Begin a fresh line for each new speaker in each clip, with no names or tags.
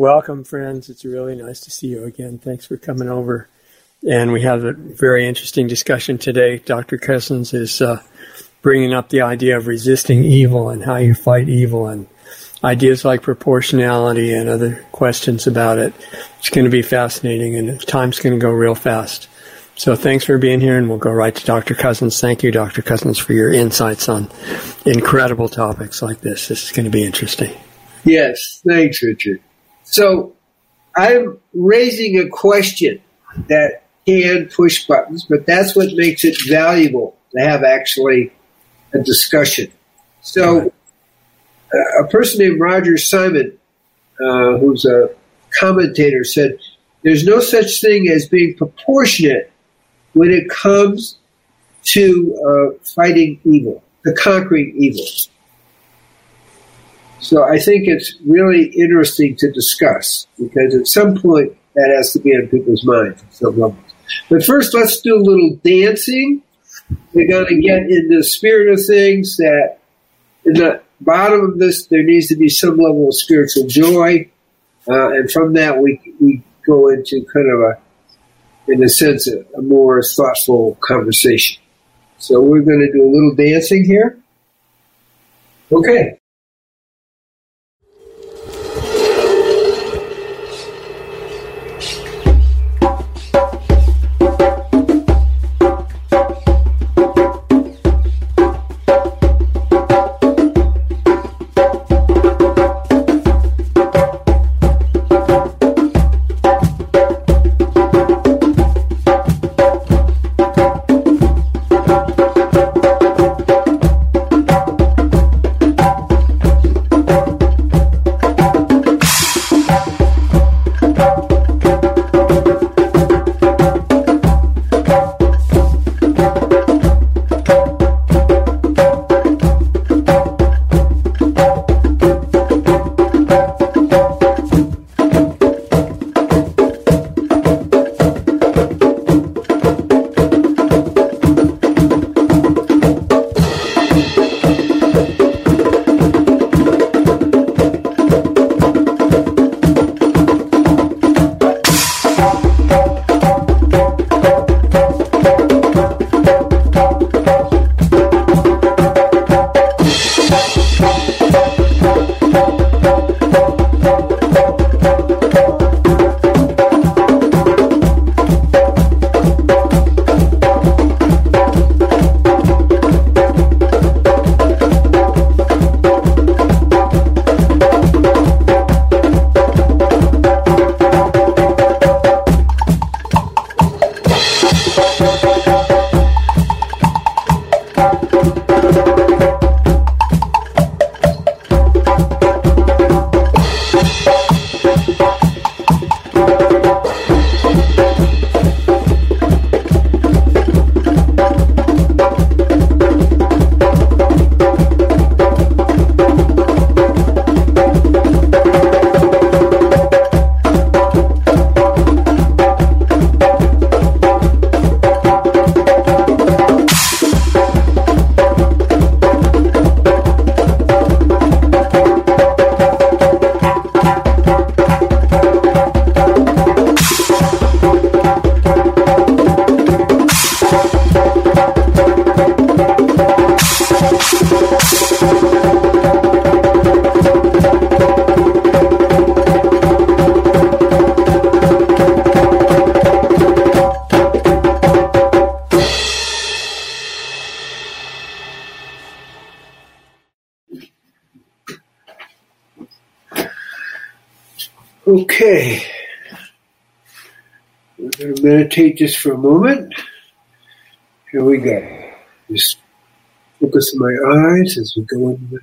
Welcome, friends. It's really nice to see you again. Thanks for coming over. And we have a very interesting discussion today. Dr. Cousens is uh, bringing up the idea of resisting evil and how you fight evil and ideas like proportionality and other questions about it. It's going to be fascinating and time's going to go real fast. So thanks for being here and we'll go right to Dr. Cousens. Thank you, Dr. Cousens, for your insights on incredible topics like this. This is going to be interesting.
Yes, thanks, Richard. So I'm raising a question that can push buttons, but that's what makes it valuable to have actually a discussion. So uh, a person named Roger Simon, uh, who's a commentator, said, There's no such thing as being proportionate when it comes to uh, fighting evil, to conquering evil. So I think it's really interesting to discuss because at some point that has to be on people's minds at some levels. But first, let's do a little dancing. We're going to get in the spirit of things that in the bottom of this, there needs to be some level of spiritual joy. Uh, and from that, we, we go into kind of a, in a sense, a, a more thoughtful conversation. So we're going to do a little dancing here. Okay. Just for a moment. Here we go. Just focus my eyes as we go into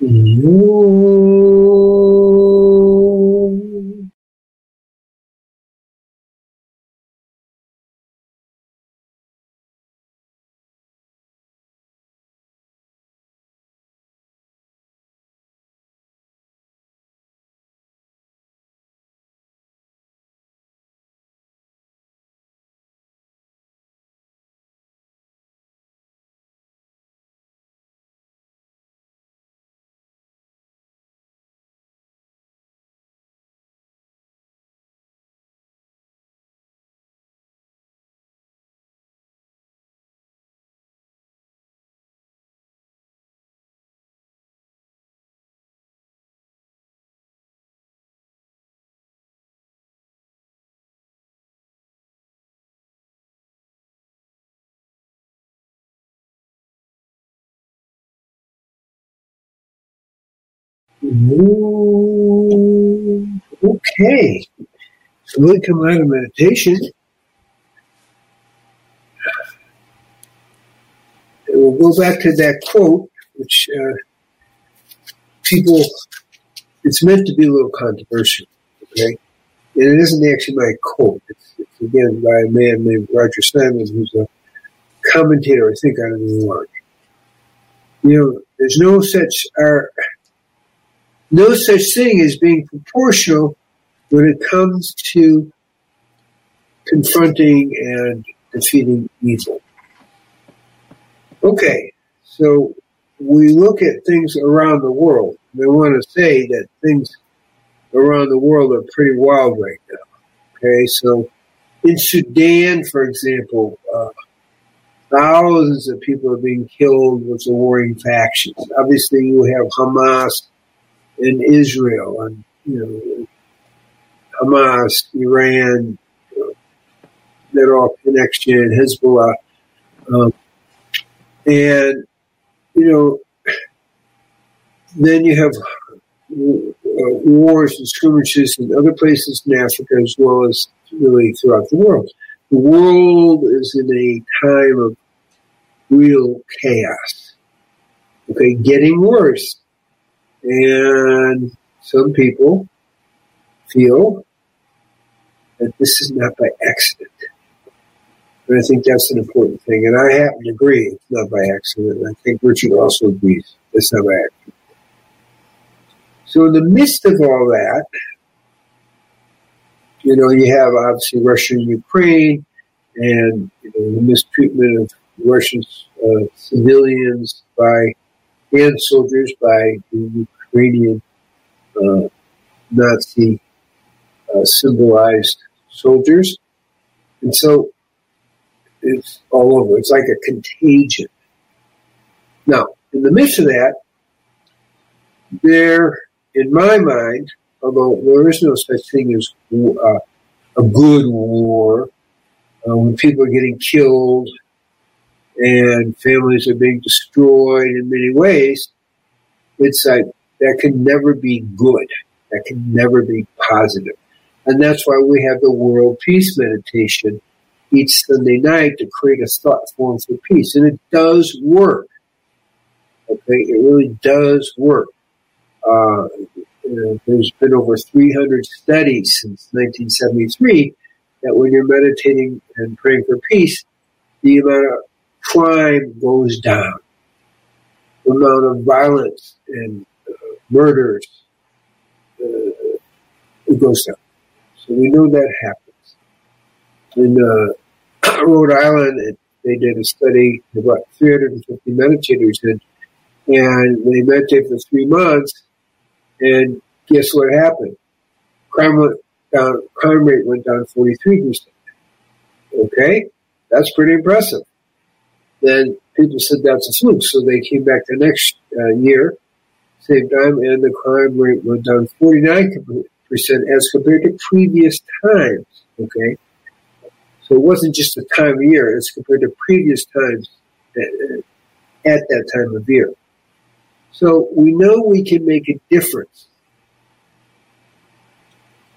meditation. Okay. So we come out of meditation. And we'll go back to that quote, which uh, people, it's meant to be a little controversial, okay? And it isn't actually my quote. It's, it's again by a man named Roger Simon, who's a commentator, I think, out of New York. You know, there's no such are no such thing as being proportional when it comes to confronting and defeating evil. Okay, so we look at things around the world. I want to say that things around the world are pretty wild right now. Okay, so in Sudan, for example, uh, thousands of people are being killed with the warring factions. Obviously, you have Hamas in Israel, and you know Hamas, Iran, you know, all connection, Hezbollah, um, and you know, then you have uh, wars and skirmishes in other places in Africa as well as really throughout the world. The world is in a time of real chaos. Okay, getting worse. And some people feel that this is not by accident. And I think that's an important thing. And I happen to agree it's not by accident. I think Richard also agrees it's not by accident. So in the midst of all that, you know, you have obviously Russia and Ukraine and you know, the mistreatment of Russian uh, civilians by and soldiers by the Ukrainian uh, Nazi uh, symbolized soldiers. And so it's all over. It's like a contagion. Now, in the midst of that, there, in my mind, although there is no such thing as uh, a good war, uh, when people are getting killed and families are being destroyed in many ways, it's like that can never be good. That can never be positive. And that's why we have the World Peace Meditation each Sunday night to create a thought form for peace. And it does work. Okay, it really does work. Uh, there's been over 300 studies since 1973 that when you're meditating and praying for peace, the amount of crime goes down, the amount of violence and uh, murders uh, it goes down. So we know that happens. In uh, Rhode Island, it, they did a study about 350 meditators, and, and they meditated for three months, and guess what happened? Crime went down, crime rate went down 43%. Okay? That's pretty impressive. Then people said that's a fluke, so they came back the next uh, year, same time, and the crime rate went down 49% as compared to previous times. Okay? So it wasn't just the time of year, it's compared to previous times at, at that time of year. So we know we can make a difference.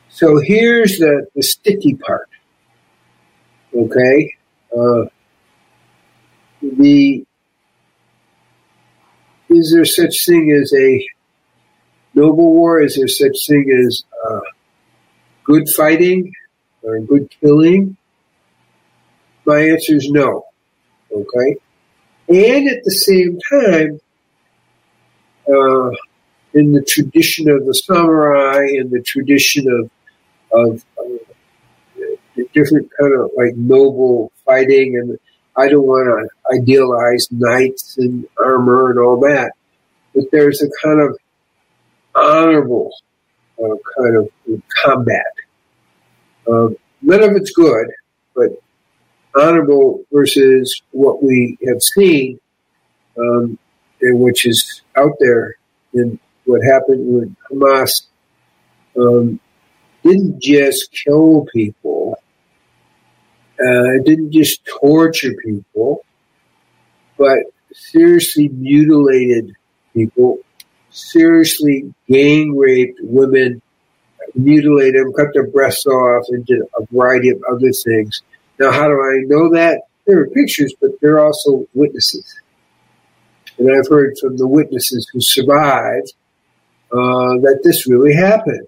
So here's the, the sticky part. Okay? Uh, the is there such thing as a noble war? Is there such thing as uh, good fighting or good killing? My answer is no. Okay, and at the same time, uh, in the tradition of the samurai, in the tradition of of uh, different kind of like noble fighting and I don't want to idealize knights and armor and all that, but there's a kind of honorable uh, kind of combat. Um, none of it's good, but honorable versus what we have seen, um, and which is out there in what happened when Hamas. Um, didn't just kill people. Uh, didn't just torture people, but seriously mutilated people, seriously gang raped women, mutilated them, cut their breasts off, and did a variety of other things. Now, how do I know that? There are pictures, but there are also witnesses. And I've heard from the witnesses who survived uh, that this really happened.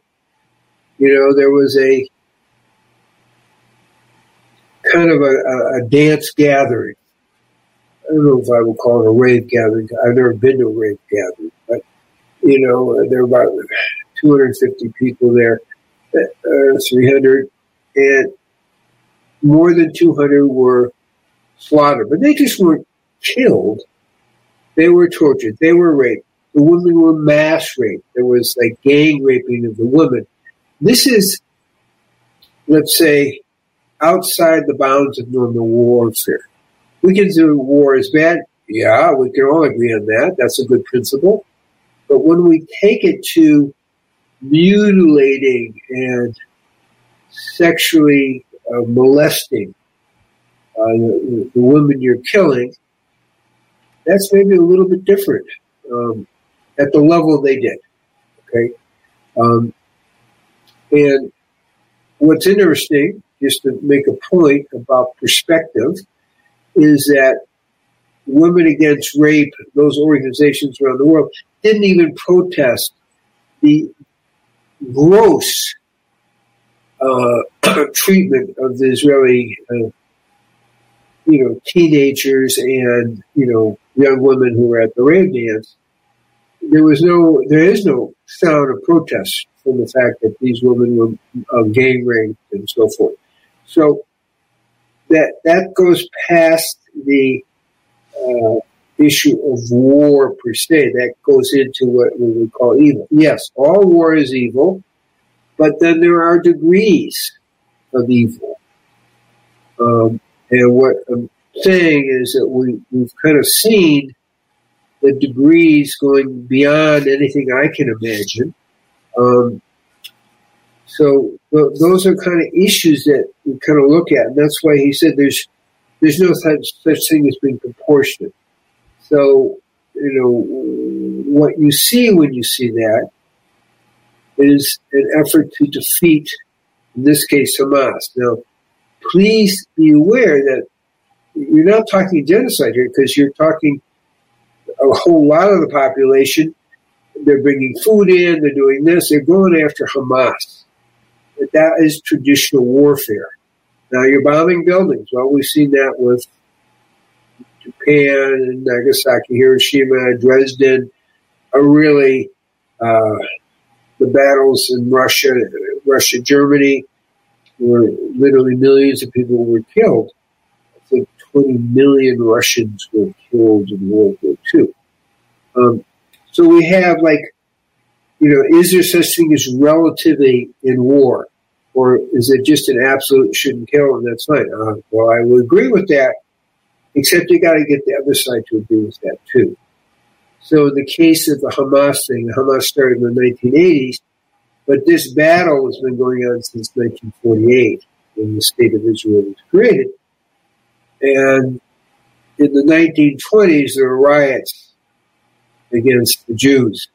You know, there was a kind of a, a, dance gathering. I don't know if I would call it a rave gathering. I've never been to a rave gathering, but you know, there were about 250 people there, uh, 300, and more than 200 were slaughtered. But they just weren't killed. They were tortured. They were raped. The women were mass raped. There was like gang raping of the women. This is, let's say, outside the bounds of normal warfare. We can do war is bad. Yeah, we can all agree on that. That's a good principle. But when we take it to mutilating and sexually uh, molesting uh, the, the, women you're killing, that's maybe a little bit different um, at the level they did. Okay, um, and what's interesting, just to make a point about perspective, is that Women Against Rape, those organizations around the world, didn't even protest the gross uh, treatment of the Israeli, uh, you know, teenagers and you know young women who were at the rave dance. There was no, there is no sound of protest from the fact that these women were uh, gang raped and so forth. So that that goes past the uh, issue of war per se. That goes into what we would call evil. Yes, all war is evil, but then there are degrees of evil. Um, and what I'm saying is that we, we've kind of seen the degrees going beyond anything I can imagine. Um, so th- those are kind of issues that we kind of look at, and that's why he said there's there's no such, such thing as being proportionate. So you know what you see when you see that is an effort to defeat, in this case, Hamas. Now, please be aware that you're not talking genocide here because you're talking a whole lot of the population. They're bringing food in, they're doing this, they're going after Hamas. That is traditional warfare. Now you're bombing buildings. Well, we've seen that with Japan, and Nagasaki, Hiroshima, Dresden, are really uh, the battles in Russia, Russia, Germany, where literally millions of people were killed. I think 20 million Russians were killed in World War II. Um, so we have like, you know, is there such thing as relativity in war? Or is it just an absolute shouldn't kill and that's fine? Uh, well, I would agree with that, except you got to get the other side to agree with that too. So in the case of the Hamas thing, Hamas started in the 1980s, but this battle has been going on since 1948 when the state of Israel was created. And in the 1920s, there were riots against the Jews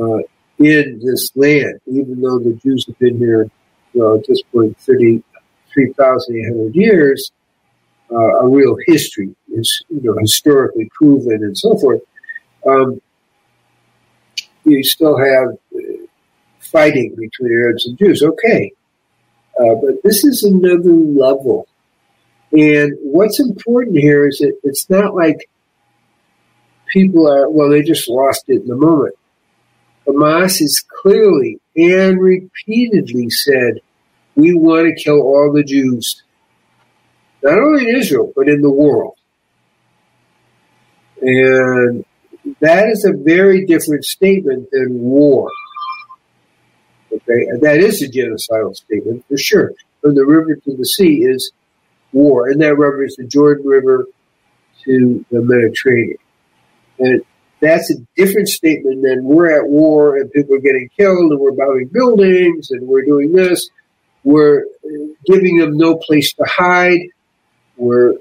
uh, in this land, even though the Jews have been here uh, at this point 33,800 years, uh, a real history is you know historically proven and so forth. Um, you still have uh, fighting between Arabs and Jews. Okay, uh, but this is another level. And what's important here is that it's not like people are, well, they just lost it in the moment. Hamas has clearly and repeatedly said, we want to kill all the Jews, not only in Israel, but in the world. And that is a very different statement than war. Okay, and that is a genocidal statement for sure. From the river to the sea is war, and that river is the Jordan River to the Mediterranean. And that's a different statement than we're at war and people are getting killed and we're bombing buildings and we're doing this. We're giving them no place to hide. Where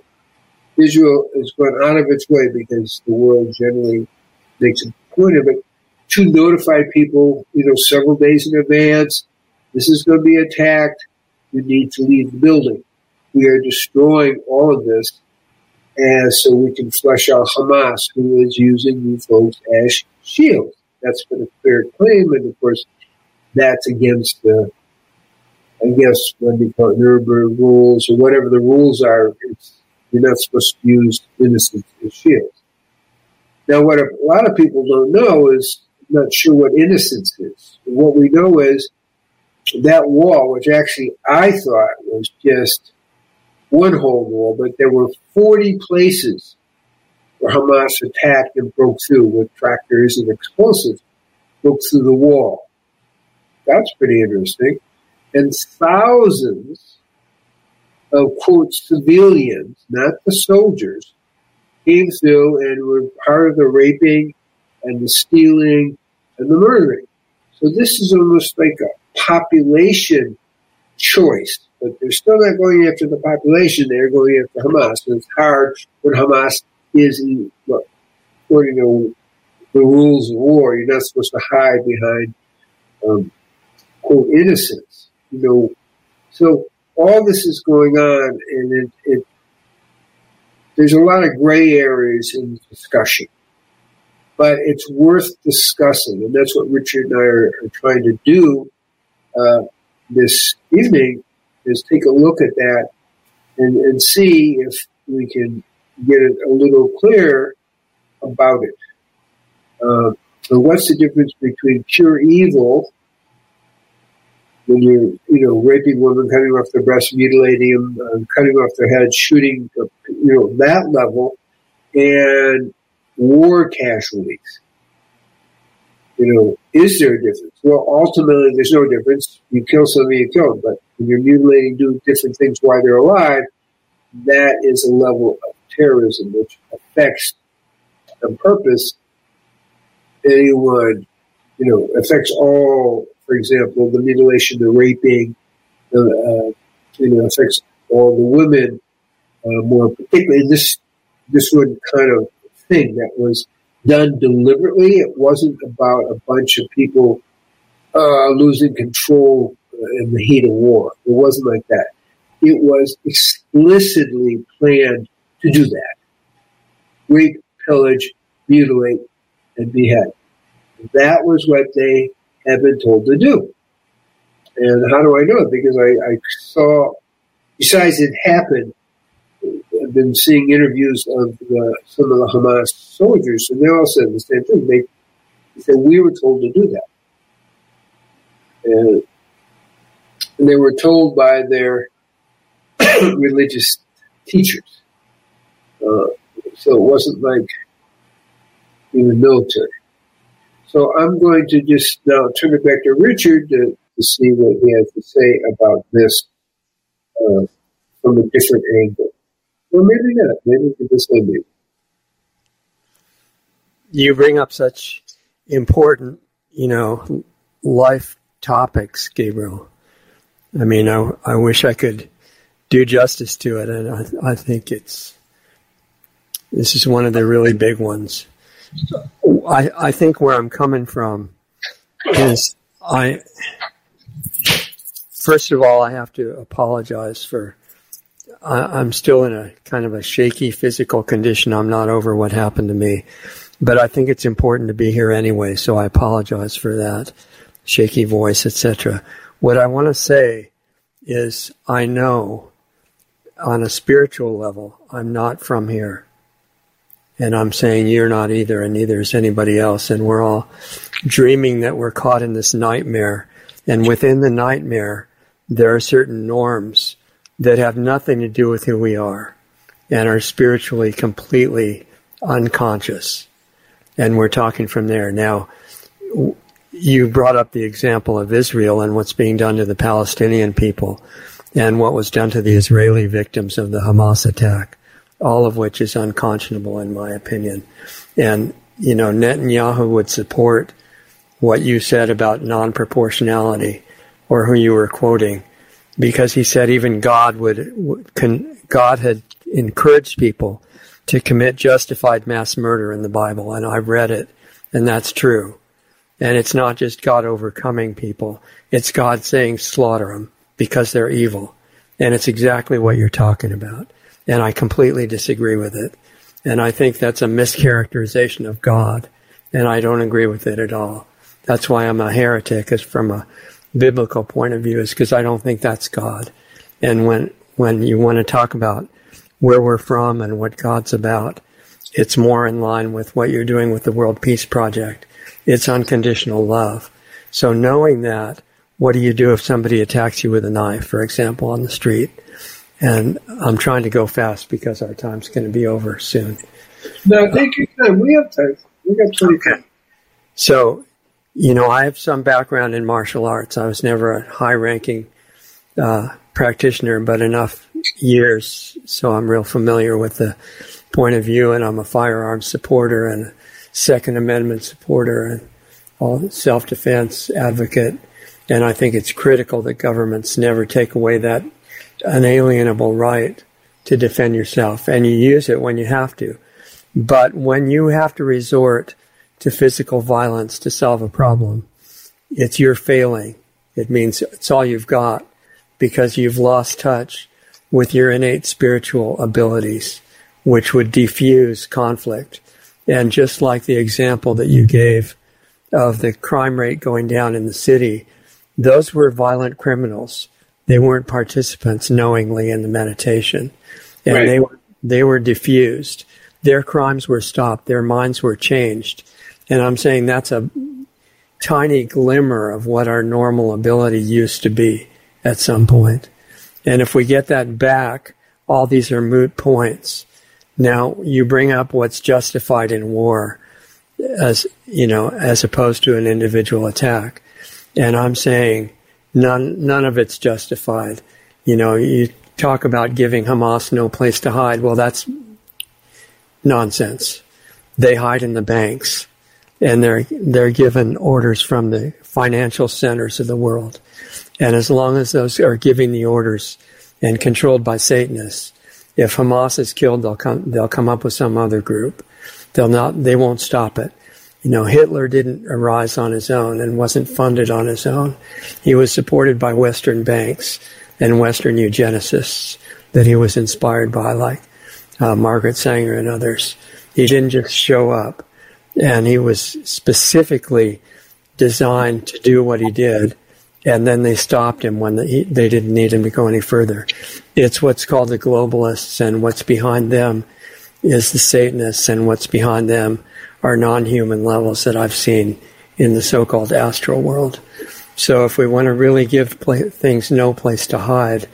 Israel has gone out of its way because the world generally makes a point of it to notify people, you know, several days in advance. This is going to be attacked. You need to leave the building. We are destroying all of this as so we can flush out Hamas, who is using you folks as shields. That's been a fair claim, and of course, that's against the, I guess, when they call Nuremberg rules or whatever the rules are. you're not supposed to use innocents as shields. Now, what a lot of people don't know is not sure what innocence is. What we know is that wall, which actually I thought was just one whole wall, but there were 40 places where Hamas attacked and broke through with tractors and explosives, broke through the wall. That's pretty interesting. And thousands of, quote, civilians, not the soldiers, came through and were part of the raping and the stealing and the murdering. So this is almost like a population choice, but they're still not going after the population. They're going after Hamas. And it's hard when Hamas is, in, according to the rules of war, you're not supposed to hide behind, um, quote, innocence. You know, so all this is going on, and it, it there's a lot of gray areas in the discussion but it's worth discussing, and that's what Richard and I are, are trying to do uh, this evening. Is take a look at that and, and see if we can get it a little clearer about it. Uh, so what's the difference between pure evil when you're, you know, raping women, cutting off their breasts, mutilating them, uh, cutting off their heads, shooting, you know, that level, and war casualties. You know, is there a difference? Well, ultimately, there's no difference. You kill somebody, you kill them. But when you're mutilating, doing different things while they're alive, that is a level of terrorism which affects the purpose anyone, you know, affects all, for example, the mutilation, the raping, the, uh, you know, affects all the women uh, more particularly. This, this would kind of thing that was done deliberately. It wasn't about a bunch of people uh, losing control in the heat of war. It wasn't like that. It was explicitly planned to do that. Rape, pillage, mutilate, and behead. That was what they had been told to do. And how do I know it? Because I, I saw, besides it happened, I've been seeing interviews of the, some of the Hamas soldiers, and they all said the same thing. They, they said, We were told to do that. And, and they were told by their religious teachers. Uh, so it wasn't like even military. So I'm going to just now turn it back to Richard to, to see what he has to say about this uh, from a different angle. Well, maybe not. Maybe just say maybe.
You bring up such important, you know, life topics, Gabriel. I mean, I, I wish I could do justice to it, and I, I think it's this is one of the really big ones. I, I think where I'm coming from is I first of all I have to apologize for I, am still in a kind of a shaky physical condition. I'm not over what happened to me, but I think it's important to be here anyway. So I apologize for that shaky voice, etc. What I want to say is I know on a spiritual level, I'm not from here. And I'm saying you're not either, and neither is anybody else. And we're all dreaming that we're caught in this nightmare. And within the nightmare, there are certain norms that have nothing to do with who we are and are spiritually completely unconscious. And we're talking from there. Now, you brought up the example of Israel and what's being done to the Palestinian people and what was done to the Israeli victims of the Hamas attack, all of which is unconscionable in my opinion. And, you know, Netanyahu would support what you said about non-proportionality or who you were quoting because he said even God would, God had encouraged people to commit justified mass murder in the Bible, and I've read it, and that's true. And it's not just God overcoming people. It's God saying slaughter them because they're evil. And it's exactly what you're talking about. And I completely disagree with it. And I think that's a mischaracterization of God. And I don't agree with it at all. That's why I'm a heretic is from a biblical point of view is because I don't think that's God. And when, when you want to talk about where we're from and what God's about, it's more in line with what you're doing with the World Peace Project. It's unconditional love. So knowing that, what do you do if somebody attacks you with a knife, for example, on the street? And I'm trying to go fast because our time's going to be over soon.
No, take your time. We have time. We got 20 okay.
So, you know, I have some background in martial arts. I was never a high ranking uh, practitioner, but enough years so I'm real familiar with the point of view, and I'm a firearms supporter and Second Amendment supporter and all self defense advocate. And I think it's critical that governments never take away that unalienable right to defend yourself, and you use it when you have to. But when you have to resort to physical violence to solve a problem, it's your failing. It means it's all you've got because you've lost touch with your innate spiritual abilities, which would defuse conflict. And just like the example that you gave of the crime rate going down in the city, those were violent criminals. They weren't participants knowingly in the meditation. And right. they were, they were diffused. Their crimes were stopped. Their minds were changed. And I'm saying that's a tiny glimmer of what our normal ability used to be at some point. And if we get that back, all these are moot points. Now, you bring up what's justified in war as, you know, as opposed to an individual attack. And I'm saying none, none of it's justified. You know, you talk about giving Hamas no place to hide. Well, that's nonsense. They hide in the banks and they're, they're given orders from the financial centers of the world. And as long as those are giving the orders and controlled by Satanists, if Hamas is killed, they'll come, they'll come up with some other group. They'll not, they won't stop it. You know, Hitler didn't arise on his own and wasn't funded on his own. He was supported by Western banks and Western eugenicists that he was inspired by, like uh, Margaret Sanger and others. He didn't just show up, and he was specifically designed to do what he did and then they stopped him when the, they didn't need him to go any further. It's what's called the globalists, and what's behind them is the Satanists, and what's behind them are non-human levels that I've seen in the so-called astral world. So if we want to really give things no place to hide,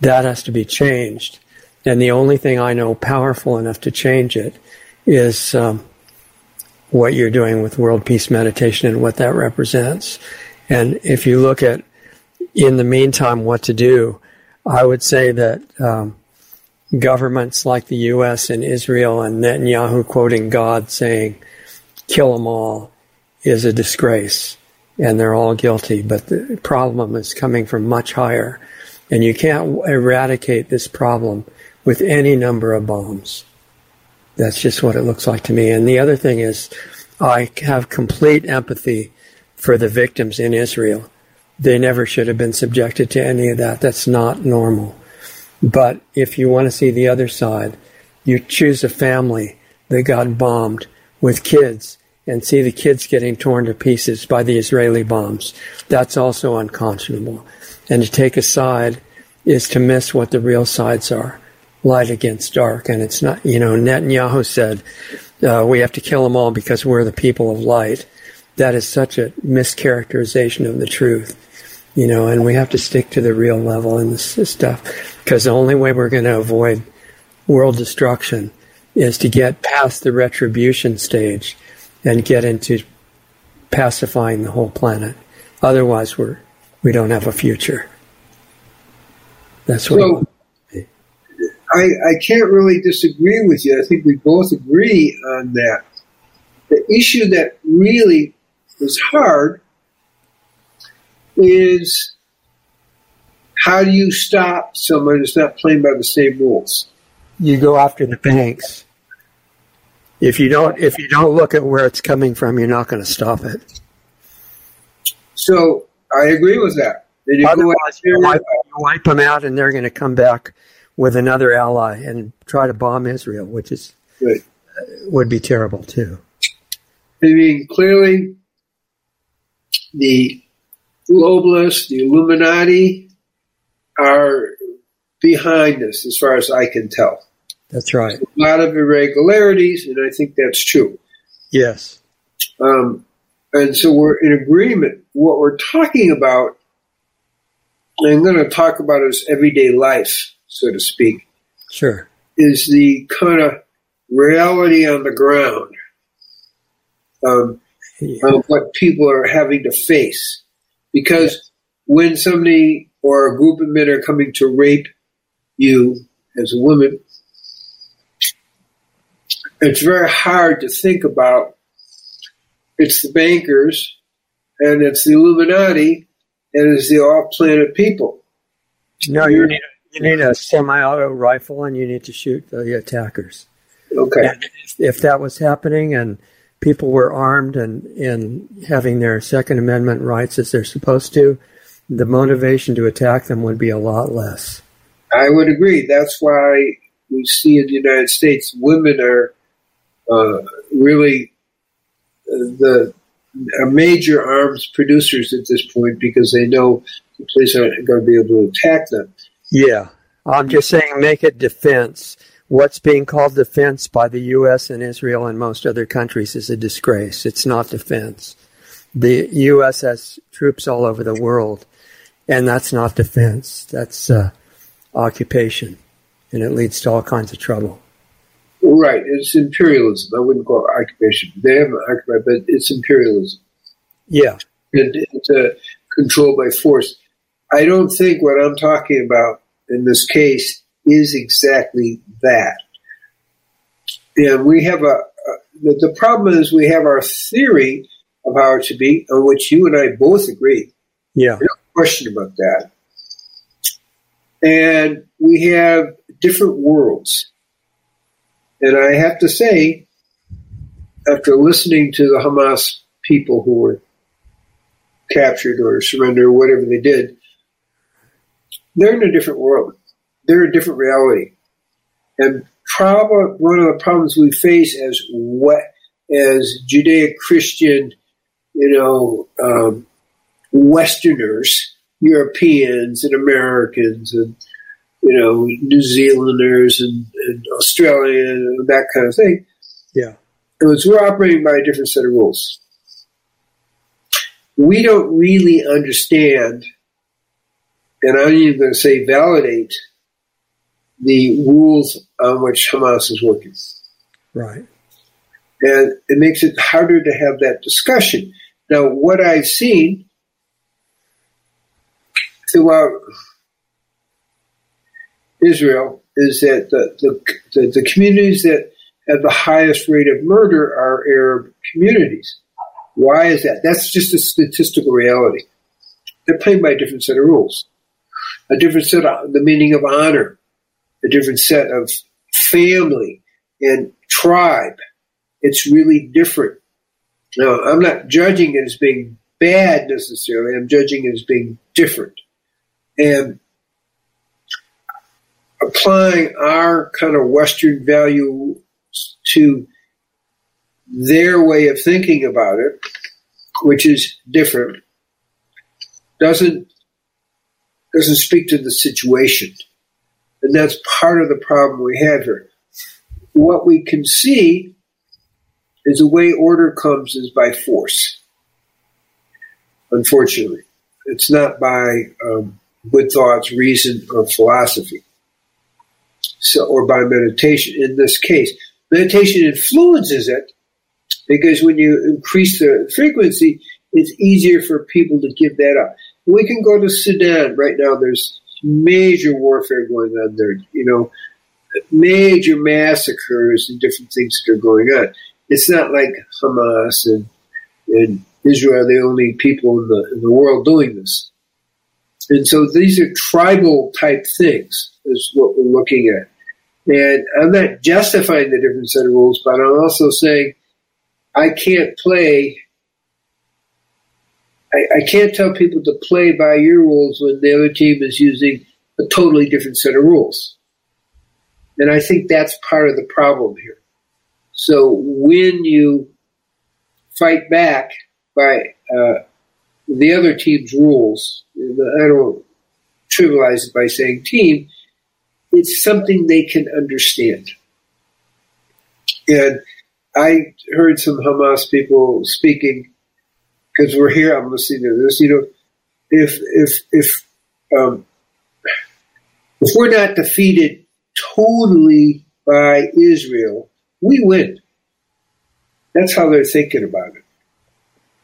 that has to be changed. And the only thing I know powerful enough to change it is um, what you're doing with world peace meditation and what that represents. And if you look at, in the meantime, what to do, I would say that um, governments like the U.S. and Israel and Netanyahu quoting God saying, kill them all, is a disgrace. And they're all guilty. But the problem is coming from much higher. And you can't eradicate this problem with any number of bombs. That's just what it looks like to me. And the other thing is, I have complete empathy for the victims in Israel. They never should have been subjected to any of that. That's not normal. But if you want to see the other side, you choose a family that got bombed with kids and see the kids getting torn to pieces by the Israeli bombs. That's also unconscionable. And to take a side is to miss what the real sides are light against dark. And it's not, you know, Netanyahu said, uh, we have to kill them all because we're the people of light that is such a mischaracterization of the truth, you know, and we have to stick to the real level in this stuff because the only way we're going to avoid world destruction is to get past the retribution stage and get into pacifying the whole planet. Otherwise, we're we don't have a future. That's what. So,
I, I can't really disagree with you. I think we both agree on that. The issue that really is hard is how do you stop someone who's not playing by the same rules?
You go after the banks. If you don't, if you don't look at where it's coming from, you're not going to stop it.
So I agree with that.
You, Otherwise, you, wipe, you wipe them out, and they're going to come back with another ally and try to bomb Israel, which is right. uh, would be terrible too.
I mean, clearly, the globalists, the Illuminati, are behind this, as far as I can tell.
That's right.
There's a lot of irregularities, and I think that's true.
Yes.
Um, and so we're in agreement. What we're talking about, I'm going to talk about as everyday life, so to speak.
Sure.
Is the kind of reality on the ground um, yeah. of what people are having to face. Because when somebody or a group of men are coming to rape you as a woman, it's very hard to think about it's the bankers and it's the Illuminati and it's the off planet people.
No, you need, you need a semi auto rifle and you need to shoot the attackers.
Okay.
If, if, that was happening and people were armed and, and having their Second Amendment rights as they're supposed to, the motivation to attack them would be a lot less.
I would agree. That's why we see in the United States women are uh, really the major arms producers at this point because they know the police aren't going to be able to attack them.
Yeah, I'm just saying make it defense. What's being called defense by the U.S. and Israel and most other countries is a disgrace. It's not defense. The U.S. has troops all over the world, and that's not defense. That's uh, occupation, and it leads to all kinds of trouble.
Right, it's imperialism. I wouldn't call it occupation. They haven't occupied, but it's imperialism.
Yeah.
It, it's a control by force. I don't think what I'm talking about in this case is exactly that. And we have a, a the, the problem is we have our theory of how it should be, on which you and I both agree.
Yeah.
No question about that. And we have different worlds. And I have to say, after listening to the Hamas people who were captured or surrendered or whatever they did, they're in a different world. They're a different reality. And probably one of the problems we face as what as Judeo-Christian, you know, um, Westerners, Europeans and Americans and you know, New Zealanders and, and Australian and that kind of thing.
Yeah.
It was we're operating by a different set of rules. We don't really understand, and I'm even going to say validate, the rules on which Hamas is working.
Right.
And it makes it harder to have that discussion. Now, what I've seen throughout Israel is that the, the, the, the communities that have the highest rate of murder are Arab communities. Why is that? That's just a statistical reality. They're playing by a different set of rules, a different set of the meaning of honor, a different set of family and tribe. It's really different. Now, I'm not judging it as being bad necessarily. I'm judging it as being different. And applying our kind of Western value to their way of thinking about it, which is different, doesn't doesn't speak to the situation. And that's part of the problem we have here. What we can see is the way order comes is by force. Unfortunately, it's not by um, good thoughts, reason, or philosophy so, or by meditation in this case. Meditation influences it because when you increase the frequency, it's easier for people to give that up. We can go to Sudan right now. There's major warfare going on there. You know, major massacres and different things that are going on. It's not like Hamas and, and Israel are the only people in the, in the world doing this. And so these are tribal type things, is what we're looking at. And I'm not justifying the different set of rules, but I'm also saying I can't play I, I can't tell people to play by your rules when the other team is using a totally different set of rules. And I think that's part of the problem here. So when you fight back by uh, the other team's rules, I don't trivialize it by saying team, it's something they can understand. And I heard some Hamas people speaking because we're here. I'm listening to this. You know, if if if um, if we're not defeated totally by Israel, we win. That's how they're thinking about it.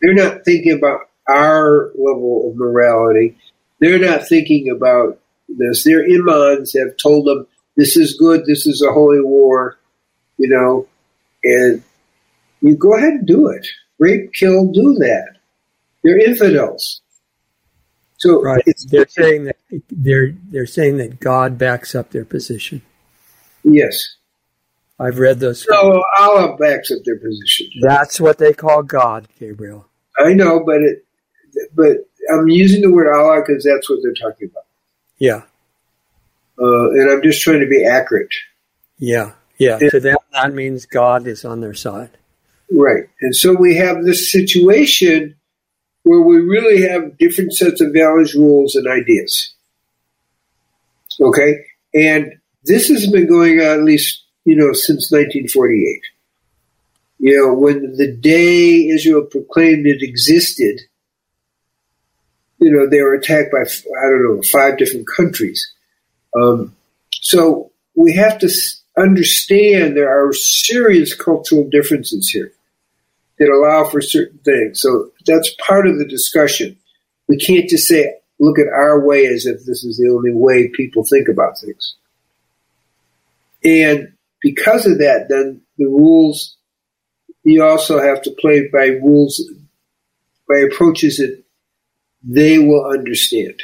They're not thinking about our level of morality. They're not thinking about this. Their imams have told them this is good, this is a holy war, you know, and you go ahead and do it. Rape, kill, do that. They're infidels.
So right. they're saying that they're they're saying that God backs up their position.
Yes.
I've read those.
No, Allah backs up their position.
That's what they call God, Gabriel.
I know, but it, but I'm using the word Allah because that's what they're talking about.
Yeah.
Uh, and I'm just trying to be accurate.
Yeah, yeah. And, to them, that means God is on their side.
Right. And so we have this situation where we really have different sets of values, rules, and ideas. Okay? And this has been going on at least, you know, since 1948. You know, when the day Israel proclaimed it existed, you know, they were attacked by, I don't know, five different countries. Um, so we have to understand there are serious cultural differences here that allow for certain things. So that's part of the discussion. We can't just say, look at our way as if this is the only way people think about things. And because of that, then the rules, you also have to play by rules, by approaches that they will understand,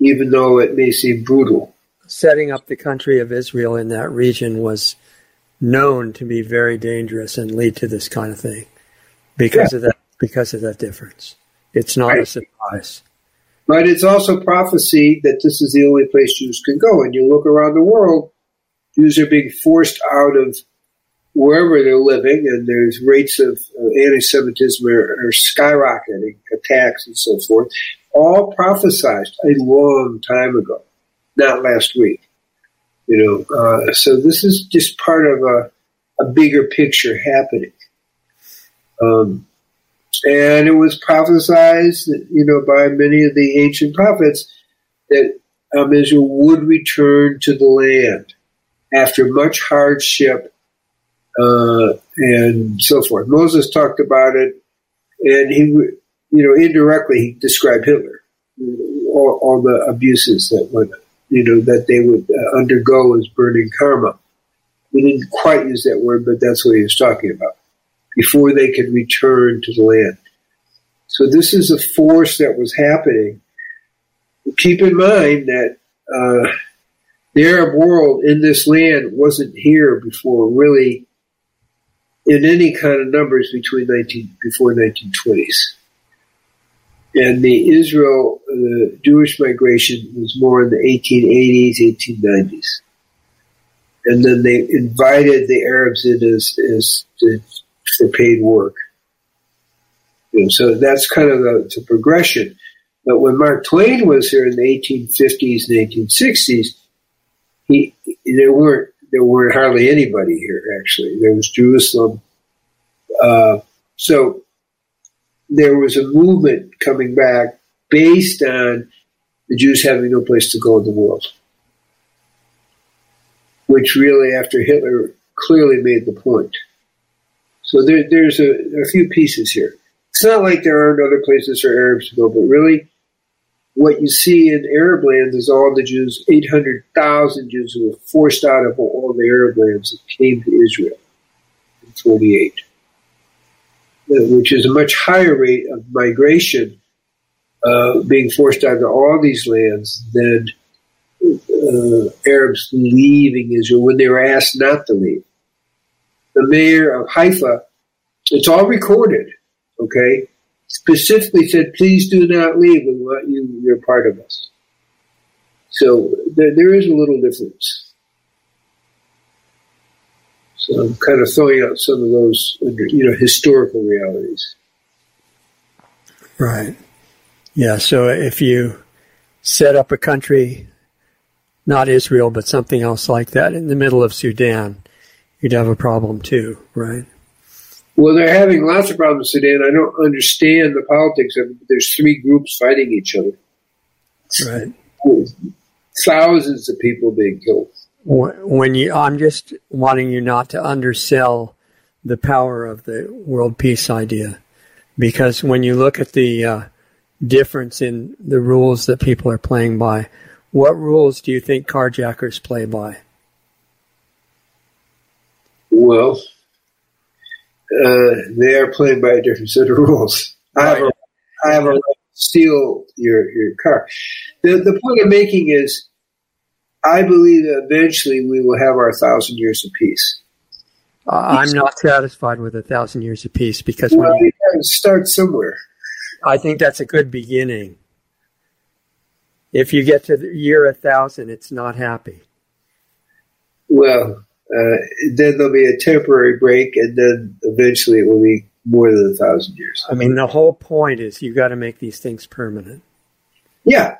even though it may seem brutal.
Setting up the country of Israel in that region was known to be very dangerous and lead to this kind of thing because yeah. of that because of that difference. It's not right. a surprise.
But it's also prophecy that this is the only place Jews can go. And you look around the world, Jews are being forced out of wherever they're living, and there's rates of uh, anti-Semitism are, are, skyrocketing, attacks and so forth, all prophesied a long time ago, not last week. You know, uh, so this is just part of a, a bigger picture happening. Um, and it was prophesied, you know, by many of the ancient prophets that um, Israel would return to the land after much hardship uh, and so forth. Moses talked about it, and he, you know, indirectly he described Hitler, all, all the abuses that would, you know, that they would uh, undergo as burning karma. He didn't quite use that word, but that's what he was talking about. Before they could return to the land. So this is a force that was happening. Keep in mind that uh, the Arab world in this land wasn't here before really in any kind of numbers between 19 before 1920s. And the Israel, the Jewish migration was more in the 1880s, 1890s. And then they invited the Arabs in as, as for paid work. So that's kind of the, progression. But when Mark Twain was here in the 1850s and 1860s, he, there weren't there weren't hardly anybody here. Actually, there was Jerusalem. Uh, so there was a movement coming back based on the Jews having no place to go in the world, which really, after Hitler, clearly made the point. So there, there's a, a few pieces here. It's not like there aren't other places for Arabs to go, but really, what you see in Arab lands is all the Jews, 800,000 Jews who were forced out of all the Arab lands that came to Israel in 48, which is a much higher rate of migration uh, being forced out of all these lands than uh, Arabs leaving Israel when they were asked not to leave. The mayor of Haifa, it's all recorded, okay? specifically said, please do not leave. We want you, you're part of us. So there, there is a little difference. So kind of throwing out some of those, you know, historical realities.
Right. Yeah. So if you set up a country, not Israel, but something else like that in the middle of Sudan, you'd have a problem too, right?
Well, they're having lots of problems in Sudan. I don't understand the politics of it. There's three groups fighting each other.
Right.
Thousands of people being killed.
When you, I'm just wanting you not to undersell the power of the world peace idea, because when you look at the uh, difference in the rules that people are playing by, what rules do you think carjackers play by?
Well, uh, they are playing by a different set of rules. I have a, I have a right to steal your your car. The the point I'm making is, I believe that eventually we will have our thousand years of peace.
Uh, I'm not satisfied with a thousand years of peace because
well, when you start somewhere.
I think that's a good beginning. If you get to the year a thousand, it's not happy.
Well, uh, then there'll be a temporary break, and then eventually it will be more than a thousand years.
I mean, the whole point is you got to make these things permanent.
Yeah,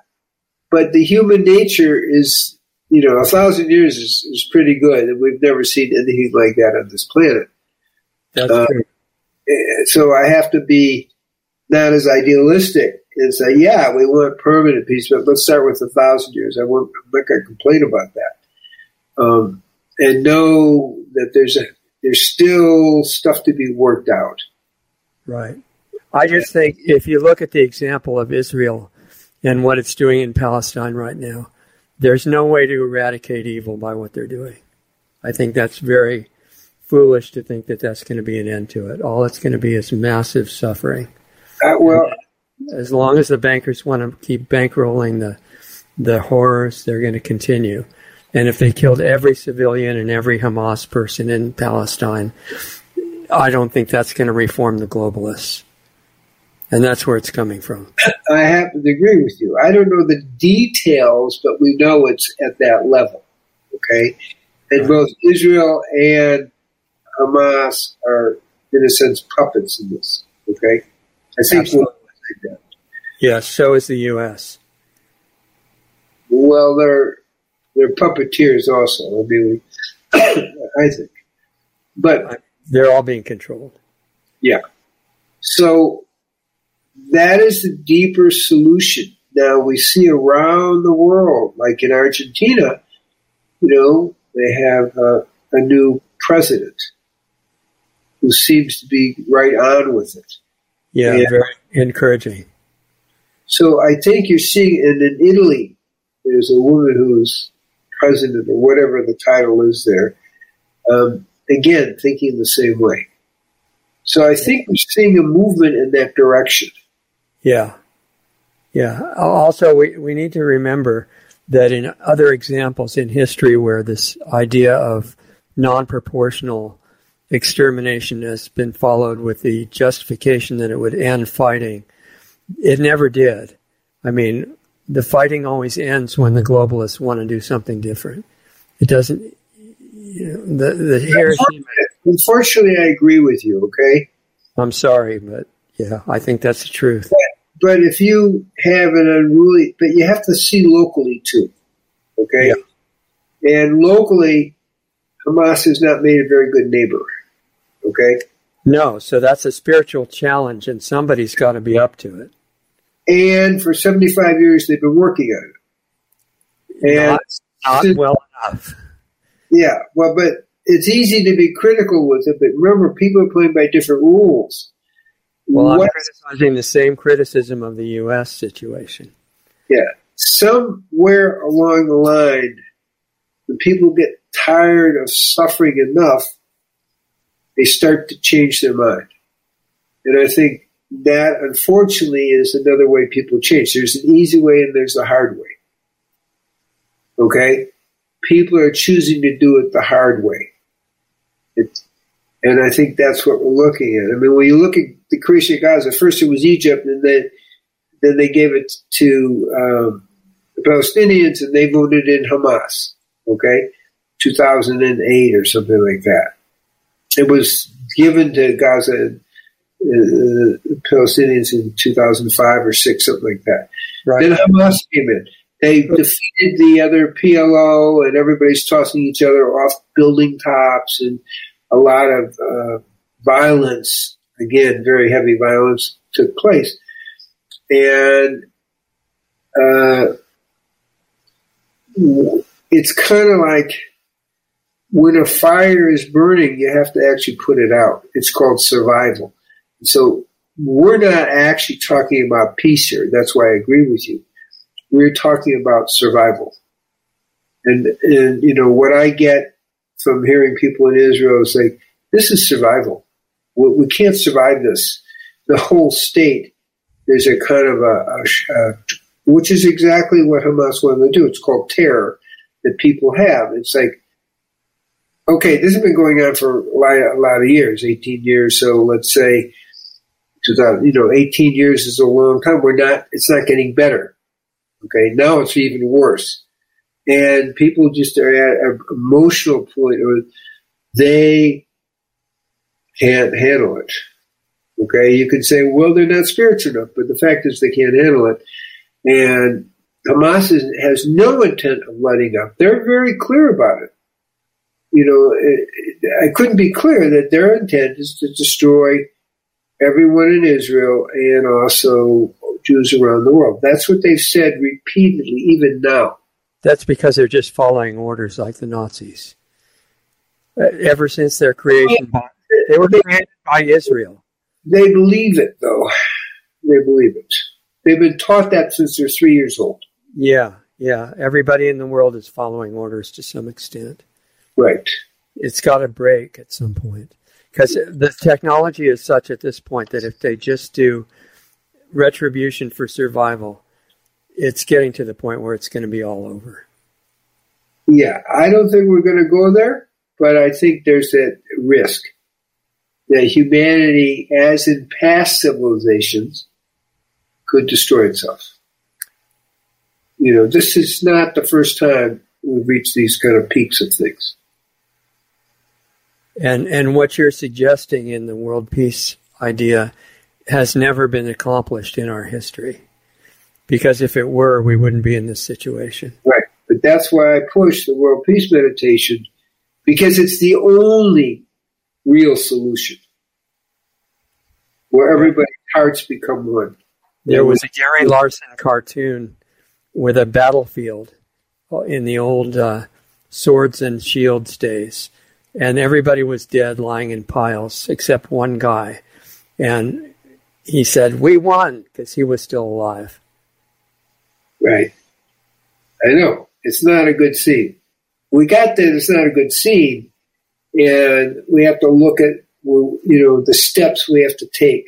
but the human nature is, you know, a thousand years is, is pretty good, and we've never seen anything like that on this planet.
That's uh, true.
So I have to be not as idealistic and say, yeah, we want permanent peace, but let's start with a thousand years. I won't, I'm not going to complain about that. Um, and know that there's a there's still stuff to be worked out.
Right. I just think if you look at the example of Israel and what it's doing in Palestine right now, there's no way to eradicate evil by what they're doing. I think that's very foolish to think that that's going to be an end to it. All it's going to be is massive suffering.
Uh, well,
as long as the bankers want to keep bankrolling the the horrors, they're going to continue. And if they killed every civilian and every Hamas person in Palestine, I don't think that's going to reform the globalists. And that's where it's coming from.
I happen to agree with you. I don't know the details, but we know it's at that level. Okay? And right. both Israel and Hamas are, in a sense, puppets in this. Okay? I think we'll.
Yes, so is the U.S.
Well, they're they're puppeteers also. I mean, I think, but
they're all being controlled.
Yeah. So that is the deeper solution. Now we see around the world, like in Argentina, you know, they have a, a new president who seems to be right on with it.
Yeah, and very encouraging.
So I think you're seeing, and in Italy, there's a woman who's president or whatever the title is there. Um, again, thinking the same way. So I think we're seeing a movement in that direction.
Yeah. Yeah. Also, we, we need to remember that in other examples in history where this idea of non proportional extermination has been followed with the justification that it would end fighting, it never did. I mean, the fighting always ends when the globalists want to do something different. It doesn't. You know, the the Hiroshima.
Unfortunately, I agree with you. Okay.
I'm sorry, but yeah, I think that's the truth.
But, if you have an unruly, but you have to see locally too. Okay. Yeah. And locally, Hamas has not made a very good neighbor. Okay.
No, so that's a spiritual challenge, and somebody's got to be up to it.
And for 75 years, they've been working on
it. And not, not well enough.
Yeah, well, but it's easy to be critical with it, but remember, people are playing by different rules.
Well, I'm criticizing the same criticism of the U.S. situation.
Yeah. Somewhere along the line, when people get tired of suffering enough, they start to change their mind. And I think that unfortunately is another way people change. There's an easy way and there's a hard way. Okay? People are choosing to do it the hard way. It, And I think that's what we're looking at. I mean, when you look at the creation of Gaza, first it was Egypt, and then then they gave it to um, the Palestinians, and they voted in Hamas. Okay, 2008 or something like that. It was given to Gaza uh, Palestinians in 2005 or six, something like that. Right. Then Hamas came in. They defeated the other PLO, and everybody's tossing each other off building tops, and a lot of uh, violence. Again, very heavy violence took place, and uh, it's kind of like when a fire is burning, you have to actually put it out. It's called survival. So we're not actually talking about peace here. That's why I agree with you. We're talking about survival. And, and, you know, what I get from hearing people in Israel is like, this is survival. We, we can't survive this. The whole state, there's a kind of a, a, a, which is exactly what Hamas wanted to do. It's called terror that people have. It's like, okay, this has been going on for a lot, a lot of years, 18 years. So let's say, you know, 18 years is a long time. We're not, it's not getting better. Okay. Now it's even worse. And people just are at an emotional point where they can't handle it. Okay. You can say, well, they're not spiritual enough, but the fact is they can't handle it. And Hamas is, has no intent of letting up. They're very clear about it you know, I couldn't be clear that their intent is to destroy everyone in Israel and also Jews around the world. That's what they've said repeatedly, even now.
That's because they're just following orders like the Nazis. Uh, ever since their creation, they were created by Israel.
They believe it, though. They believe it. They've been taught that since they're three years old.
Yeah, yeah. Everybody in the world is following orders to some extent.
Right.
It's got to break at some point because the technology is such at this point that if they just do retribution for survival, it's getting to the point where it's going to be all over.
Yeah, I don't think we're going to go there, but I think there's that risk that humanity, as in past civilizations, could destroy itself. You know, this is not the first time we've reached these kind of peaks of things.
And and what you're suggesting in the world peace idea has never been accomplished in our history. Because if it were, we wouldn't be in this situation.
Right. But that's why I push the world peace meditation because it's the only real solution where everybody's hearts become one.
There was a Gary Larson cartoon with a battlefield in the old uh, swords and shields days and everybody was dead, lying in piles, except one guy. And he said, "We won," because he was still alive.
Right. I know it's not a good scene. We got there, it's not a good scene, and we have to look at you know the steps we have to take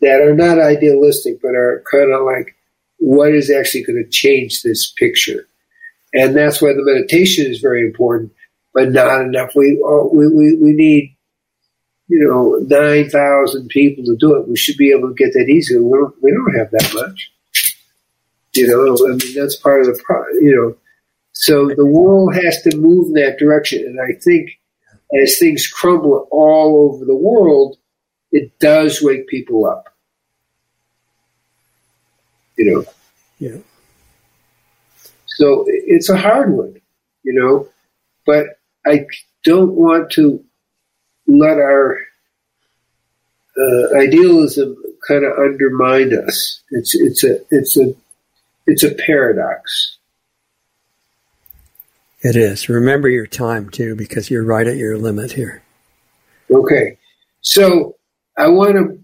that are not idealistic, but are kind of like what is actually going to change this picture. And that's why the meditation is very important but not enough. We uh, we we, we need you know nine thousand people to do it. We should be able to get that easily. We don't we don't have that much. You know, I mean that's part of the pro. You know, so the world has to move in that direction, and I think as things crumble all over the world, it does wake people up. You know.
Yeah.
So it's a hard one, you know, but I don't want to let our uh, idealism kind of undermine us. It's it's a it's a it's a paradox.
It is. Remember your time too, because you're right at your limit here.
Okay, so I want to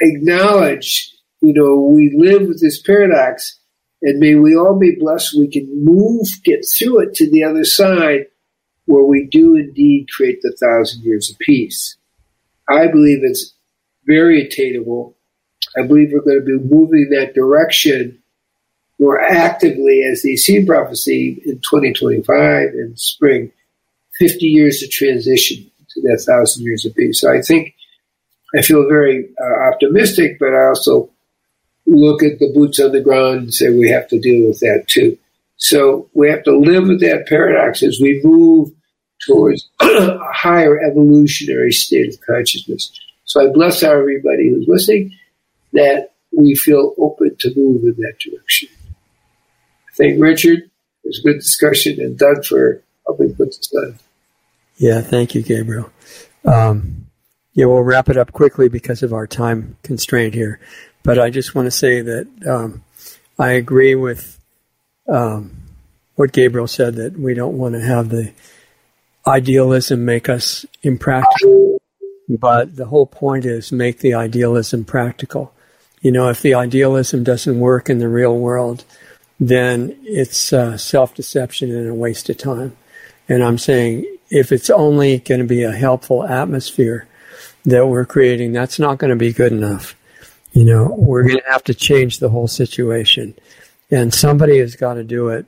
acknowledge. You know, we live with this paradox, and may we all be blessed. We can move, get through it to the other side where we do indeed create the thousand years of peace. I believe it's very attainable. I believe we're going to be moving that direction more actively as the Essene prophecy in 2025 in spring. 50 years of transition to that thousand years of peace. So I think I feel very uh, optimistic, but I also look at the boots on the ground and say we have to deal with that too. So we have to live with that paradox as we move towards a higher evolutionary state of consciousness. So I bless everybody who's listening that we feel open to move in that direction. Thank Richard. It was a good discussion and Doug for helping put this on.
Yeah, thank you, Gabriel. Um, yeah, we'll wrap it up quickly because of our time constraint here. But I just want to say that um, I agree with um, what Gabriel said that we don't want to have the idealism make us impractical. But the whole point is make the idealism practical. You know, if the idealism doesn't work in the real world, then it's uh, self deception and a waste of time. And I'm saying if it's only going to be a helpful atmosphere that we're creating, that's not going to be good enough. You know, we're going to have to change the whole situation. And somebody has got to do it.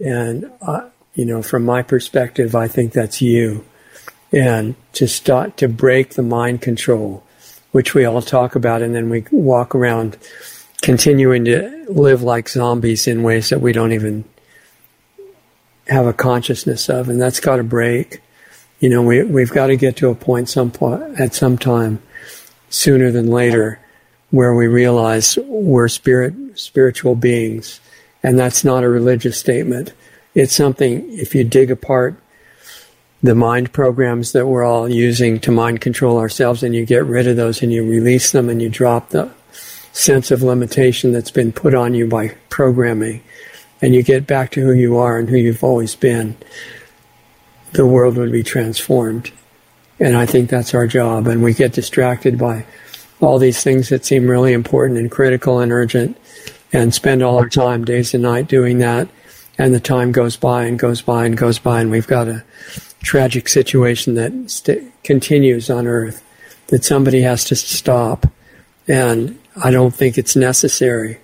And, uh, you know, from my perspective, I think that's you. And to start to break the mind control, which we all talk about, and then we walk around continuing to live like zombies in ways that we don't even have a consciousness of, and that's got to break. You know, we we've got to get to a point some point at some time sooner than later where we realize we're spirit spiritual beings, and that's not a religious statement. It's something if you dig apart the mind programs that we're all using to mind control ourselves and you get rid of those and you release them and you drop the sense of limitation that's been put on you by programming and you get back to who you are and who you've always been, the world would be transformed. And I think that's our job. And we get distracted by all these things that seem really important and critical and urgent and spend all our time, days and night, doing that. And the time goes by and goes by and goes by. And we've got a tragic situation that st- continues on earth that somebody has to stop. And I don't think it's necessary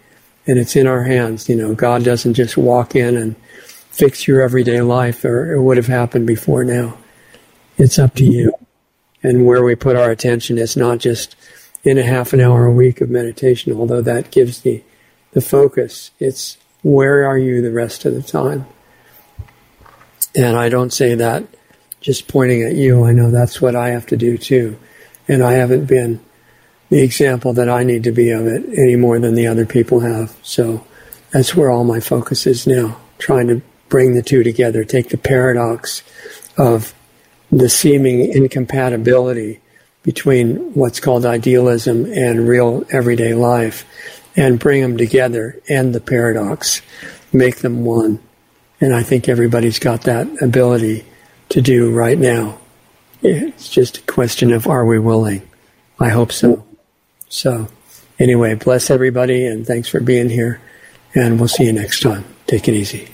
and it's in our hands. You know, God doesn't just walk in and fix your everyday life, or it would have happened before now. It's up to you. And where we put our attention is not just in a half an hour a week of meditation, although that gives the, the focus. It's where are you the rest of the time? And I don't say that just pointing at you. I know that's what I have to do too. And I haven't been the example that I need to be of it any more than the other people have. So that's where all my focus is now, trying to bring the two together, take the paradox of the seeming incompatibility between what's called idealism and real everyday life and bring them together, end the paradox, make them one. And I think everybody's got that ability to do right now. It's just a question of are we willing? I hope so. So, anyway, bless everybody and thanks for being here. And we'll see you next time. Take it easy.